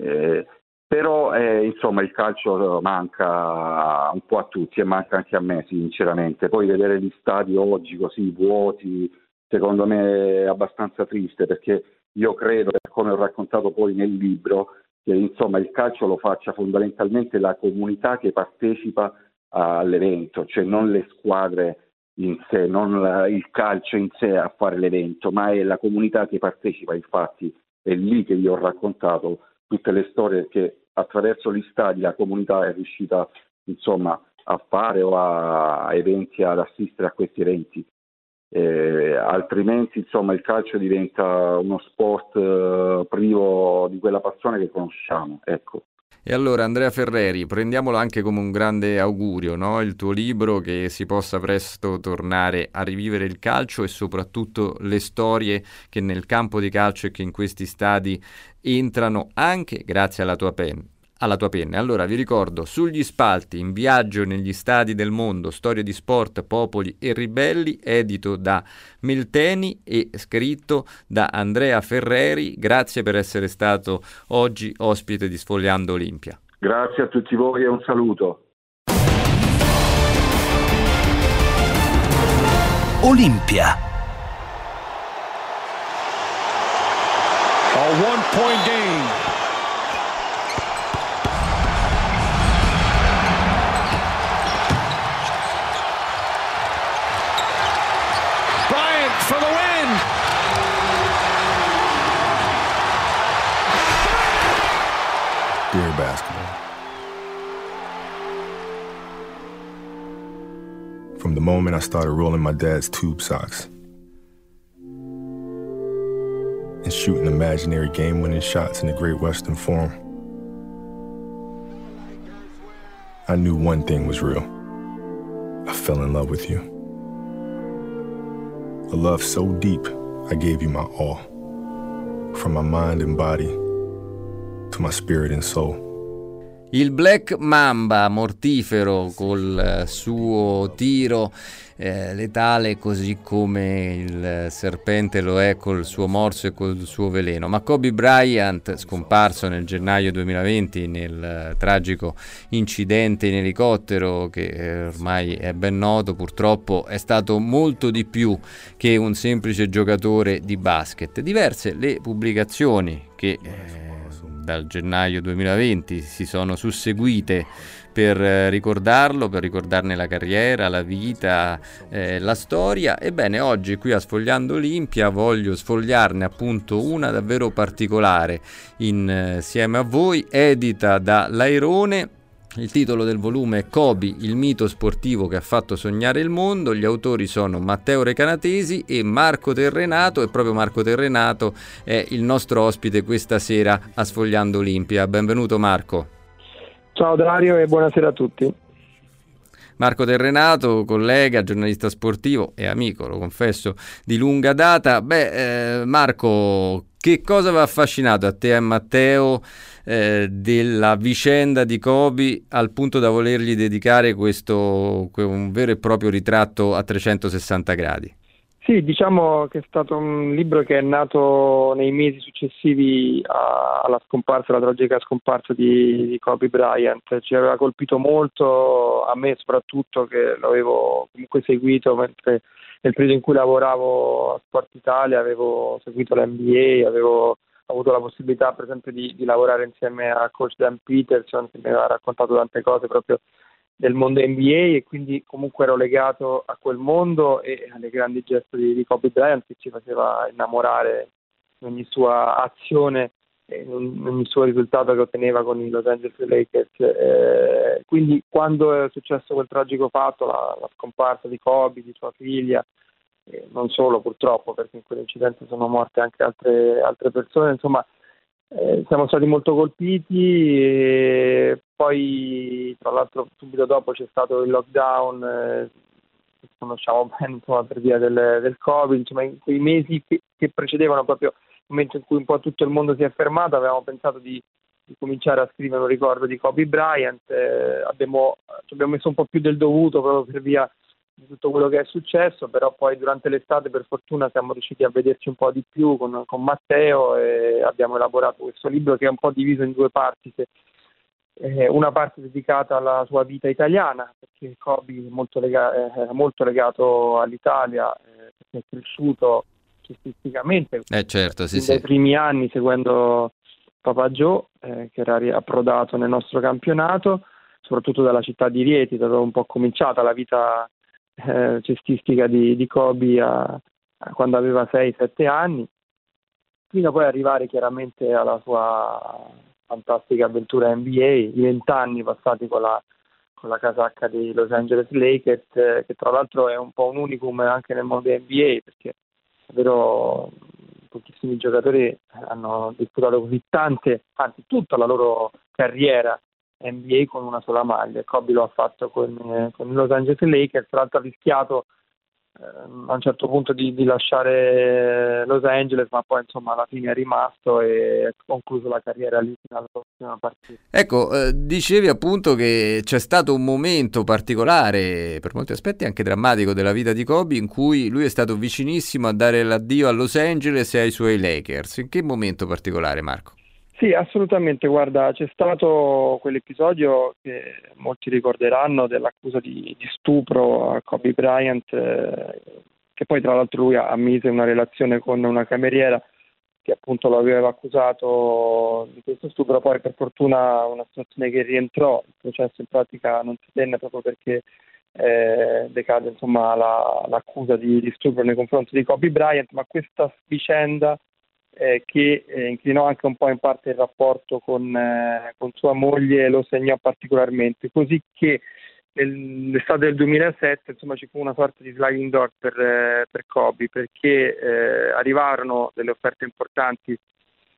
Eh, però eh, insomma il calcio manca un po' a tutti e manca anche a me sinceramente. Poi vedere gli stadi oggi così vuoti secondo me è abbastanza triste perché io credo, come ho raccontato poi nel libro, che insomma il calcio lo faccia fondamentalmente la comunità che partecipa all'evento, cioè non le squadre in sé, non la, il calcio in sé a fare l'evento, ma è la comunità che partecipa. Infatti è lì che io ho raccontato tutte le storie che attraverso gli stadi la comunità è riuscita insomma, a fare o a eventi, ad assistere a questi eventi eh, altrimenti insomma il calcio diventa uno sport eh, privo di quella passione che conosciamo. Ecco. E allora Andrea Ferreri, prendiamolo anche come un grande augurio, no? il tuo libro che si possa presto tornare a rivivere il calcio e soprattutto le storie che nel campo di calcio e che in questi stadi entrano anche grazie alla tua penna alla tua penna. Allora vi ricordo Sugli spalti, in viaggio negli stadi del mondo, storie di sport, popoli e ribelli, edito da Milteni e scritto da Andrea Ferreri. Grazie per essere stato oggi ospite di Sfogliando Olimpia. Grazie a tutti voi e un saluto. Olimpia. A one point game. From the moment I started rolling my dad's tube socks and shooting imaginary game winning shots in the Great Western Forum, I knew one thing was real. I fell in love with you. A love so deep, I gave you my all. From my mind and body to my spirit and soul. Il Black Mamba mortifero col suo tiro eh, letale così come il serpente lo è col suo morso e col suo veleno. Ma Kobe Bryant, scomparso nel gennaio 2020 nel eh, tragico incidente in elicottero che eh, ormai è ben noto, purtroppo è stato molto di più che un semplice giocatore di basket. Diverse le pubblicazioni che eh, dal gennaio 2020 si sono susseguite per eh, ricordarlo, per ricordarne la carriera, la vita, eh, la storia. Ebbene, oggi qui a Sfogliando Olimpia voglio sfogliarne appunto una davvero particolare insieme a voi, edita da Lairone. Il titolo del volume è Kobe, il mito sportivo che ha fatto sognare il mondo. Gli autori sono Matteo Recanatesi e Marco Terrenato e proprio Marco Terrenato è il nostro ospite questa sera a Sfogliando Olimpia. Benvenuto Marco. Ciao Dario e buonasera a tutti. Marco Terrenato, collega, giornalista sportivo e amico, lo confesso, di lunga data. Beh, eh, Marco, che cosa vi ha affascinato a te e a Matteo eh, della vicenda di Kobe al punto da volergli dedicare questo un vero e proprio ritratto a 360 gradi? Sì, diciamo che è stato un libro che è nato nei mesi successivi alla scomparsa, alla tragica scomparsa di, di, Kobe Bryant. Ci aveva colpito molto, a me soprattutto, che l'avevo comunque seguito mentre nel periodo in cui lavoravo a Sport Italia, avevo seguito l'NBA, avevo avuto la possibilità per esempio di, di lavorare insieme a coach Dan Peterson che mi aveva raccontato tante cose proprio del mondo NBA e quindi comunque ero legato a quel mondo e alle grandi gesta di, di Kobe Bryant che ci faceva innamorare in ogni sua azione e in ogni suo risultato che otteneva con i Los Angeles Lakers. Eh, quindi quando è successo quel tragico fatto, la, la scomparsa di Kobe, di sua figlia, non solo purtroppo perché in quell'incidente sono morte anche altre, altre persone, insomma eh, siamo stati molto colpiti e poi tra l'altro subito dopo c'è stato il lockdown eh, che conosciamo bene insomma, per via del, del Covid, insomma in quei mesi che, che, precedevano proprio il momento in cui un po' tutto il mondo si è fermato avevamo pensato di, di cominciare a scrivere un ricordo di Kobe Bryant, eh, abbiamo, abbiamo messo un po' più del dovuto proprio per via di tutto quello che è successo, però poi durante l'estate per fortuna siamo riusciti a vederci un po' di più con, con Matteo e abbiamo elaborato questo libro che è un po' diviso in due parti. Se, eh, una parte dedicata alla sua vita italiana, perché Kobe è molto, lega- è molto legato all'Italia, eh, perché è cresciuto cestisticamente eh certo, sì, dai sì. primi anni seguendo Papa Joe, eh, che era approdato nel nostro campionato, soprattutto dalla città di Rieti, dove è un po' cominciata la vita eh, cestistica di, di Kobe a, a quando aveva 6-7 anni, fino a poi arrivare chiaramente alla sua fantastica avventura NBA, i vent'anni passati con la, con la casacca dei Los Angeles Lakers, eh, che tra l'altro è un po' un unicum anche nel mondo NBA, perché davvero pochissimi giocatori hanno disputato così tante, anzi tutta la loro carriera NBA con una sola maglia. Kobe lo ha fatto con, eh, con i Los Angeles Lakers, tra l'altro ha rischiato eh, a un certo punto di, di, lasciare Los Angeles, ma poi insomma alla fine è rimasto e ha concluso la carriera lì fino alla prossima partita. Ecco, eh, dicevi appunto che c'è stato un momento particolare, per molti aspetti anche drammatico della vita di Kobe, in cui lui è stato vicinissimo a dare l'addio a Los Angeles e ai suoi Lakers. In che momento particolare, Marco? Sì, assolutamente, guarda, c'è stato quell'episodio che molti ricorderanno dell'accusa di, di stupro a Kobe Bryant, eh, che poi tra l'altro lui ammise una relazione con una cameriera che appunto lo aveva accusato di questo stupro, poi per fortuna una situazione che rientrò, il processo in pratica non si tenne proprio perché eh, decade insomma, la, l'accusa di, di stupro nei confronti di Kobe Bryant, ma questa vicenda eh, che eh, inclinò anche un po' in parte il rapporto con, eh, con sua moglie lo segnò particolarmente, così che nell'estate del 2007 insomma, ci fu una sorta di sliding door per, eh, per Kobe perché eh, arrivarono delle offerte importanti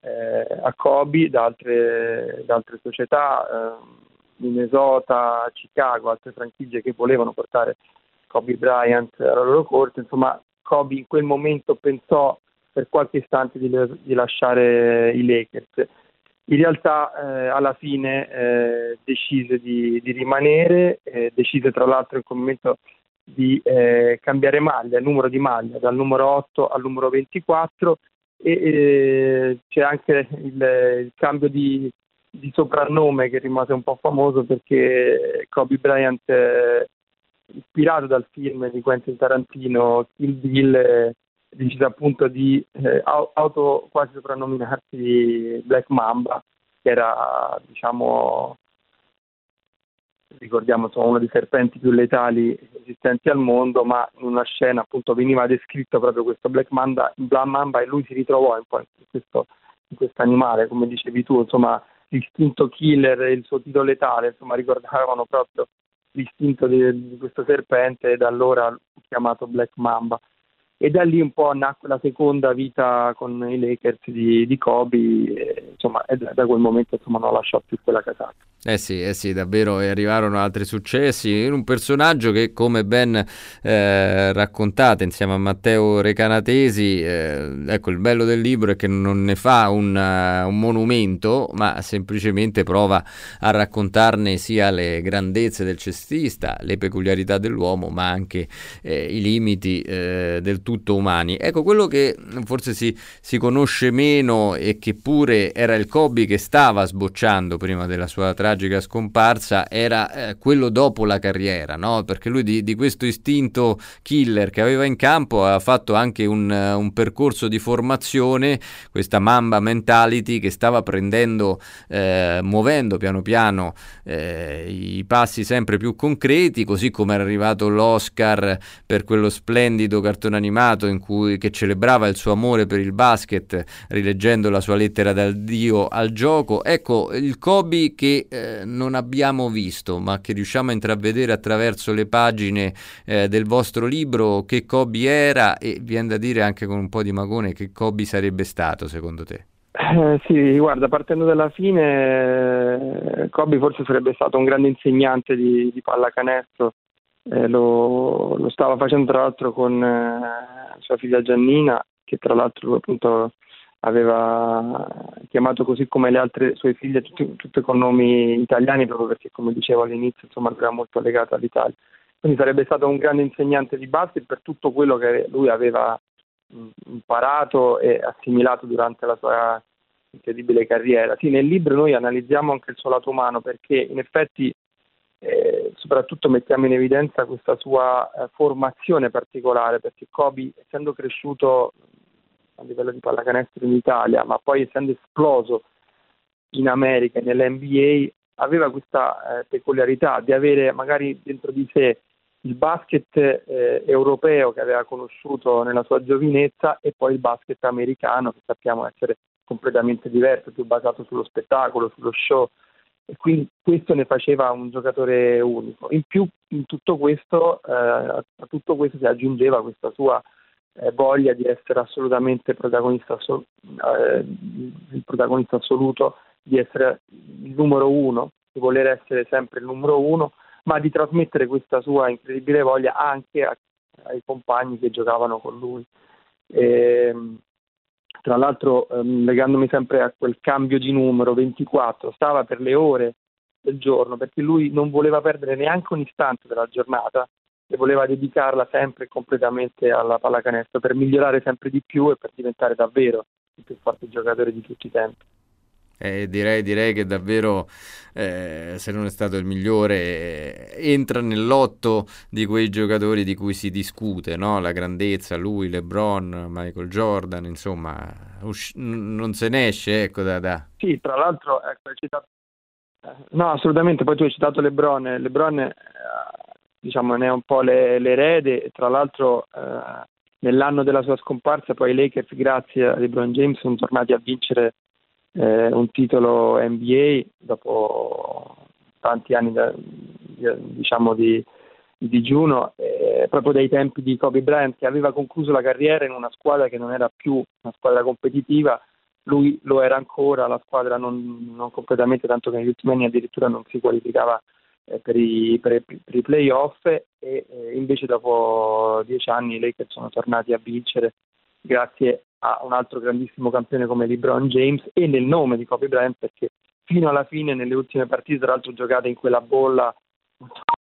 eh, a Kobe da altre, da altre società, Minnesota, Chicago, altre franchigie che volevano portare Kobe Bryant alla loro corte, insomma Kobe in quel momento pensò per qualche istante di, di lasciare i Lakers. in realtà eh, alla fine eh, decise di, di rimanere, eh, decise tra l'altro in quel momento di eh, cambiare maglia, numero di maglia dal numero 8 al numero 24 e eh, c'è anche il, il cambio di, di, soprannome che rimase un po' famoso perché Kobe Bryant, eh, ispirato dal film di Quentin Tarantino Kill Bill, decise appunto di eh, auto quasi soprannominarsi Black Mamba, che era diciamo ricordiamo insomma, uno dei serpenti più letali esistenti al mondo, ma in una scena appunto veniva descritto proprio questo Black Mamba, Black Mamba e lui si ritrovò in, questo, in questo animale, come dicevi tu, insomma l'istinto killer e il suo titolo letale, insomma ricordavano proprio l'istinto di, di questo serpente e da allora chiamato Black Mamba e da lì un po' nacque la seconda vita con i Lakers di, di Kobe e, insomma, e da, quel momento insomma, non lasciò più quella casata. Eh sì, eh sì, davvero arrivarono altri successi. Un personaggio che, come ben eh, raccontate insieme a Matteo Recanatesi, eh, ecco il bello del libro è che non ne fa un, uh, un, monumento, ma semplicemente prova a raccontarne sia le grandezze del cestista, le peculiarità dell'uomo, ma anche eh, i limiti eh, del tutto umani. Ecco, quello che forse si, si conosce meno e che pure era il Kobe che stava sbocciando prima della sua tragica scomparsa era eh, quello dopo la carriera, no? perché lui di, di, questo istinto killer che aveva in campo ha fatto anche un, un percorso di formazione, questa mamba mentality che stava prendendo, eh, muovendo piano piano eh, i passi sempre più concreti, così come era arrivato l'Oscar per quello splendido cartone animato in cui, che celebrava il suo amore per il basket, rileggendo la sua lettera dal Dio al gioco. Ecco, il Kobe che eh, eh, non abbiamo visto, ma che riusciamo a intravedere attraverso le pagine eh, del vostro libro che Kobe era e viene da dire anche con un po' di magone che Kobe sarebbe stato secondo te? Eh, sì, guarda, partendo dalla fine, Kobe forse sarebbe stato un grande insegnante di, di pallacanestro, eh, lo, lo, stava facendo tra l'altro con eh, sua figlia Giannina, che tra l'altro appunto aveva chiamato così come le altre sue figlie, tutte, con nomi italiani, proprio perché, come dicevo all'inizio, insomma, era molto legato all'Italia. Quindi sarebbe stato un grande insegnante di basket per tutto quello che lui aveva imparato e assimilato durante la sua incredibile carriera. Sì, nel libro noi analizziamo anche il suo lato umano perché in effetti eh, soprattutto mettiamo in evidenza questa sua eh, formazione particolare perché Kobe essendo cresciuto a livello di pallacanestro in Italia, ma poi essendo esploso in America e nell'NBA, aveva questa eh, peculiarità di avere magari dentro di sé il basket eh, europeo che aveva conosciuto nella sua giovinezza e poi il basket americano che sappiamo essere completamente diverso, più basato sullo spettacolo, sullo show e quindi questo ne faceva un giocatore unico. In più in tutto questo, eh, a tutto questo si aggiungeva questa sua eh, voglia di essere assolutamente protagonista, eh, il protagonista assoluto, di essere il numero uno, di voler essere sempre il numero uno, ma di trasmettere questa sua incredibile voglia anche a, ai compagni che giocavano con lui. E, tra l'altro, ehm, legandomi sempre a quel cambio di numero 24, stava per le ore del giorno perché lui non voleva perdere neanche un istante della giornata e voleva dedicarla sempre completamente alla pallacanestro per migliorare sempre di più e per diventare davvero il più forte giocatore di tutti i tempi. Eh, direi, direi, che davvero, eh, se non è stato il migliore, eh, entra nell'otto di quei giocatori di cui si discute, no? la grandezza, lui, LeBron, Michael Jordan, insomma, usci- non se ne esce ecco, da, da. Sì, tra l'altro, ecco, hai citato... Eh, no, assolutamente, poi tu hai citato LeBron, LeBron eh, diciamo, ne è un po' le, l'erede tra l'altro eh, nell'anno della sua scomparsa poi i Lakers grazie a LeBron James sono tornati a vincere eh, un titolo NBA dopo tanti anni da, diciamo di, di digiuno eh, proprio dai tempi di Kobe Bryant che aveva concluso la carriera in una squadra che non era più una squadra competitiva lui lo era ancora, la squadra non, non completamente, tanto che negli ultimi anni addirittura non si qualificava eh, per, i, per, per, i, playoff e eh, invece dopo dieci anni i Lakers sono tornati a vincere grazie a un altro grandissimo campione come LeBron James e nel nome di Kobe Bryant perché fino alla fine nelle ultime partite, tra l'altro giocate in quella bolla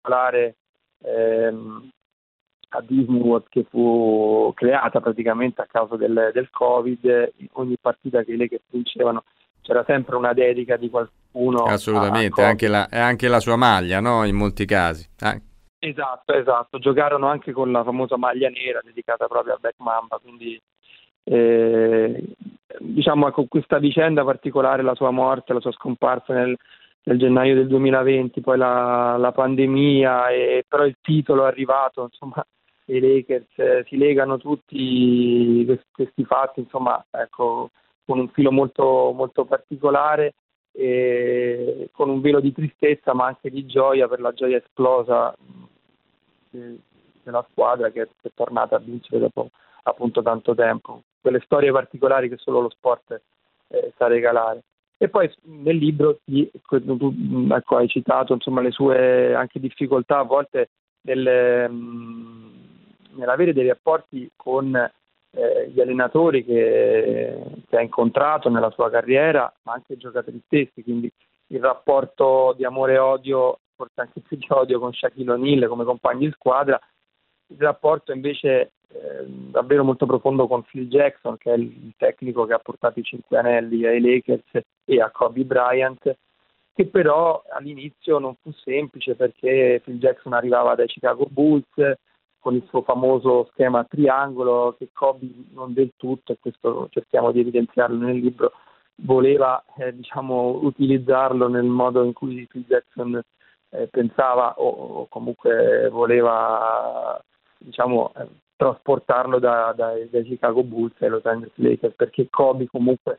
particolare ehm, a Disney World che fu creata praticamente a causa del, del Covid, in ogni partita che i Lakers vincevano c'era sempre una dedica di qualcuno. Assolutamente, anche la, anche la, sua maglia, no? In molti casi. Ah. Esatto, esatto. Giocarono anche con la famosa maglia nera dedicata proprio a Black Mamba, quindi eh, diciamo ecco, questa vicenda particolare, la sua morte, la sua scomparsa nel, nel gennaio del 2020, poi la, la pandemia, e, però il titolo è arrivato, insomma, i Lakers eh, si legano tutti questi, questi fatti, insomma, ecco, con un filo molto, molto particolare e con un velo di tristezza ma anche di gioia per la gioia esplosa della squadra che è tornata a vincere dopo appunto tanto tempo. Quelle storie particolari che solo lo sport eh, sa regalare. E poi nel libro sì, tu ecco, hai citato insomma, le sue anche difficoltà a volte nel, mh, nell'avere dei rapporti con eh, gli allenatori che, che, ha incontrato nella sua carriera, ma anche i giocatori stessi, quindi il rapporto di amore e odio, forse anche più di odio con Shaquille O'Neal come compagni di squadra, il rapporto invece eh, davvero molto profondo con Phil Jackson, che è il tecnico che ha portato i cinque anelli ai Lakers e a Kobe Bryant, che però all'inizio non fu semplice perché Phil Jackson arrivava dai Chicago Bulls, con il suo famoso schema a triangolo che Kobe non del tutto, e questo cerchiamo di evidenziarlo nel libro, voleva eh, diciamo, utilizzarlo nel modo in cui Phil Jackson eh, pensava o, o, comunque voleva diciamo, eh, trasportarlo da, da, dai Chicago Bulls ai Los Angeles Lakers perché Kobe comunque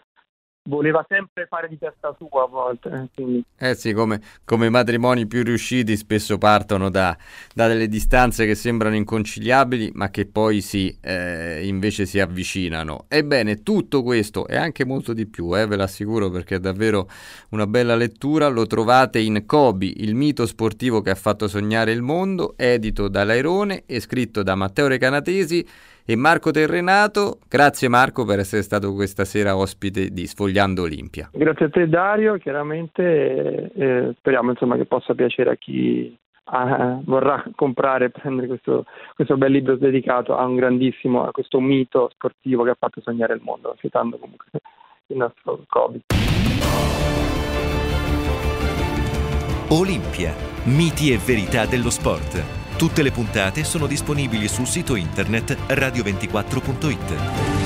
voleva sempre fare di testa sua a volte. Eh, quindi. Eh sì, come, come matrimoni più riusciti spesso partono da, da, delle distanze che sembrano inconciliabili, ma che poi si, eh, invece si avvicinano. Ebbene, tutto questo e anche molto di più, eh, ve l'assicuro perché è davvero una bella lettura, lo trovate in Kobe, il mito sportivo che ha fatto sognare il mondo, edito da Lairone e scritto da Matteo Recanatesi e Marco Terrenato. Grazie Marco per essere stato questa sera ospite di Sfogliando Olimpia. Grazie a te Dario, chiaramente eh, speriamo insomma, che possa piacere a chi ah, vorrà comprare e prendere questo, questo, bel libro dedicato a un grandissimo, a questo mito sportivo che ha fatto sognare il mondo, citando comunque il nostro Covid. Olimpia, miti e verità dello sport Tutte le puntate sono disponibili sul sito internet radio24.it.